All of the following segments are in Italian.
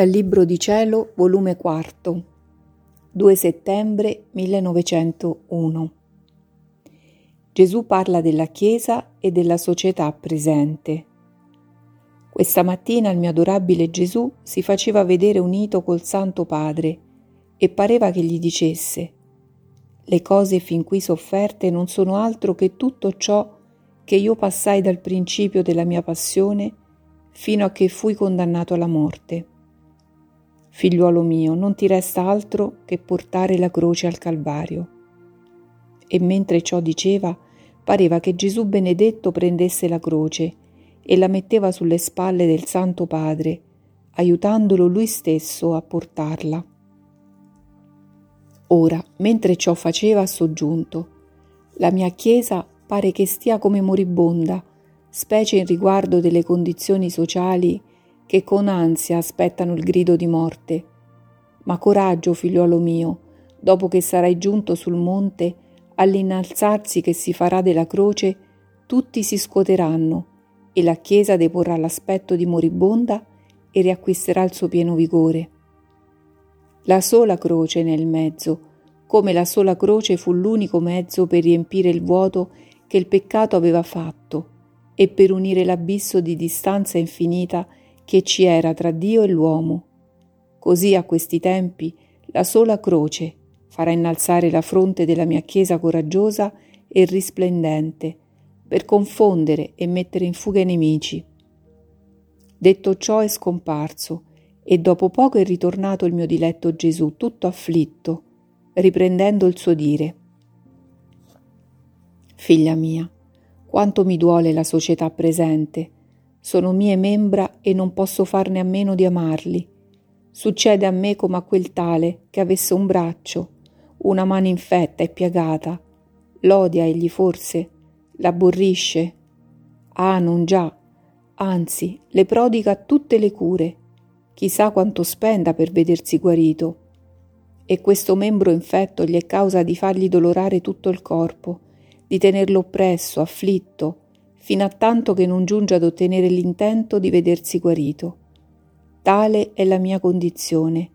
Dal Libro di Cielo, volume 4, 2 settembre 1901. Gesù parla della Chiesa e della società presente. Questa mattina il mio adorabile Gesù si faceva vedere unito col Santo Padre e pareva che gli dicesse le cose fin qui sofferte non sono altro che tutto ciò che io passai dal principio della mia passione fino a che fui condannato alla morte. Figliuolo mio, non ti resta altro che portare la croce al Calvario. E mentre ciò diceva, pareva che Gesù benedetto prendesse la croce e la metteva sulle spalle del Santo Padre, aiutandolo lui stesso a portarla. Ora, mentre ciò faceva, ha soggiunto, la mia Chiesa pare che stia come moribonda, specie in riguardo delle condizioni sociali che con ansia aspettano il grido di morte. Ma coraggio, figliuolo mio, dopo che sarai giunto sul monte, all'innalzarsi che si farà della croce, tutti si scuoteranno e la Chiesa deporrà l'aspetto di moribonda e riacquisterà il suo pieno vigore. La sola croce nel mezzo, come la sola croce fu l'unico mezzo per riempire il vuoto che il peccato aveva fatto e per unire l'abisso di distanza infinita che ci era tra Dio e l'uomo. Così a questi tempi la sola croce farà innalzare la fronte della mia Chiesa coraggiosa e risplendente, per confondere e mettere in fuga i nemici. Detto ciò è scomparso, e dopo poco è ritornato il mio diletto Gesù, tutto afflitto, riprendendo il suo dire. Figlia mia, quanto mi duole la società presente, sono mie membra e non posso farne a meno di amarli. Succede a me come a quel tale che avesse un braccio, una mano infetta e piagata. L'odia egli forse? L'abborrisce? Ah, non già. Anzi, le prodiga tutte le cure. Chissà quanto spenda per vedersi guarito. E questo membro infetto gli è causa di fargli dolorare tutto il corpo, di tenerlo oppresso, afflitto, fino a tanto che non giunge ad ottenere l'intento di vedersi guarito. Tale è la mia condizione.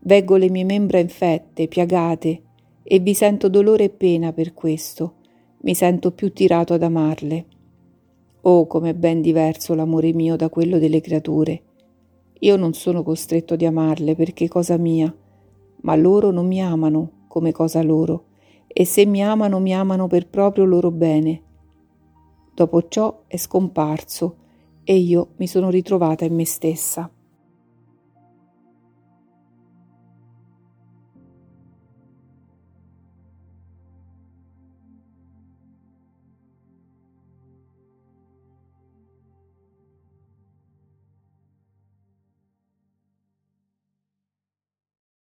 Veggo le mie membra infette, piagate, e vi sento dolore e pena per questo. Mi sento più tirato ad amarle. Oh, com'è ben diverso l'amore mio da quello delle creature. Io non sono costretto di amarle perché cosa mia, ma loro non mi amano come cosa loro, e se mi amano mi amano per proprio loro bene Dopo ciò è scomparso e io mi sono ritrovata in me stessa.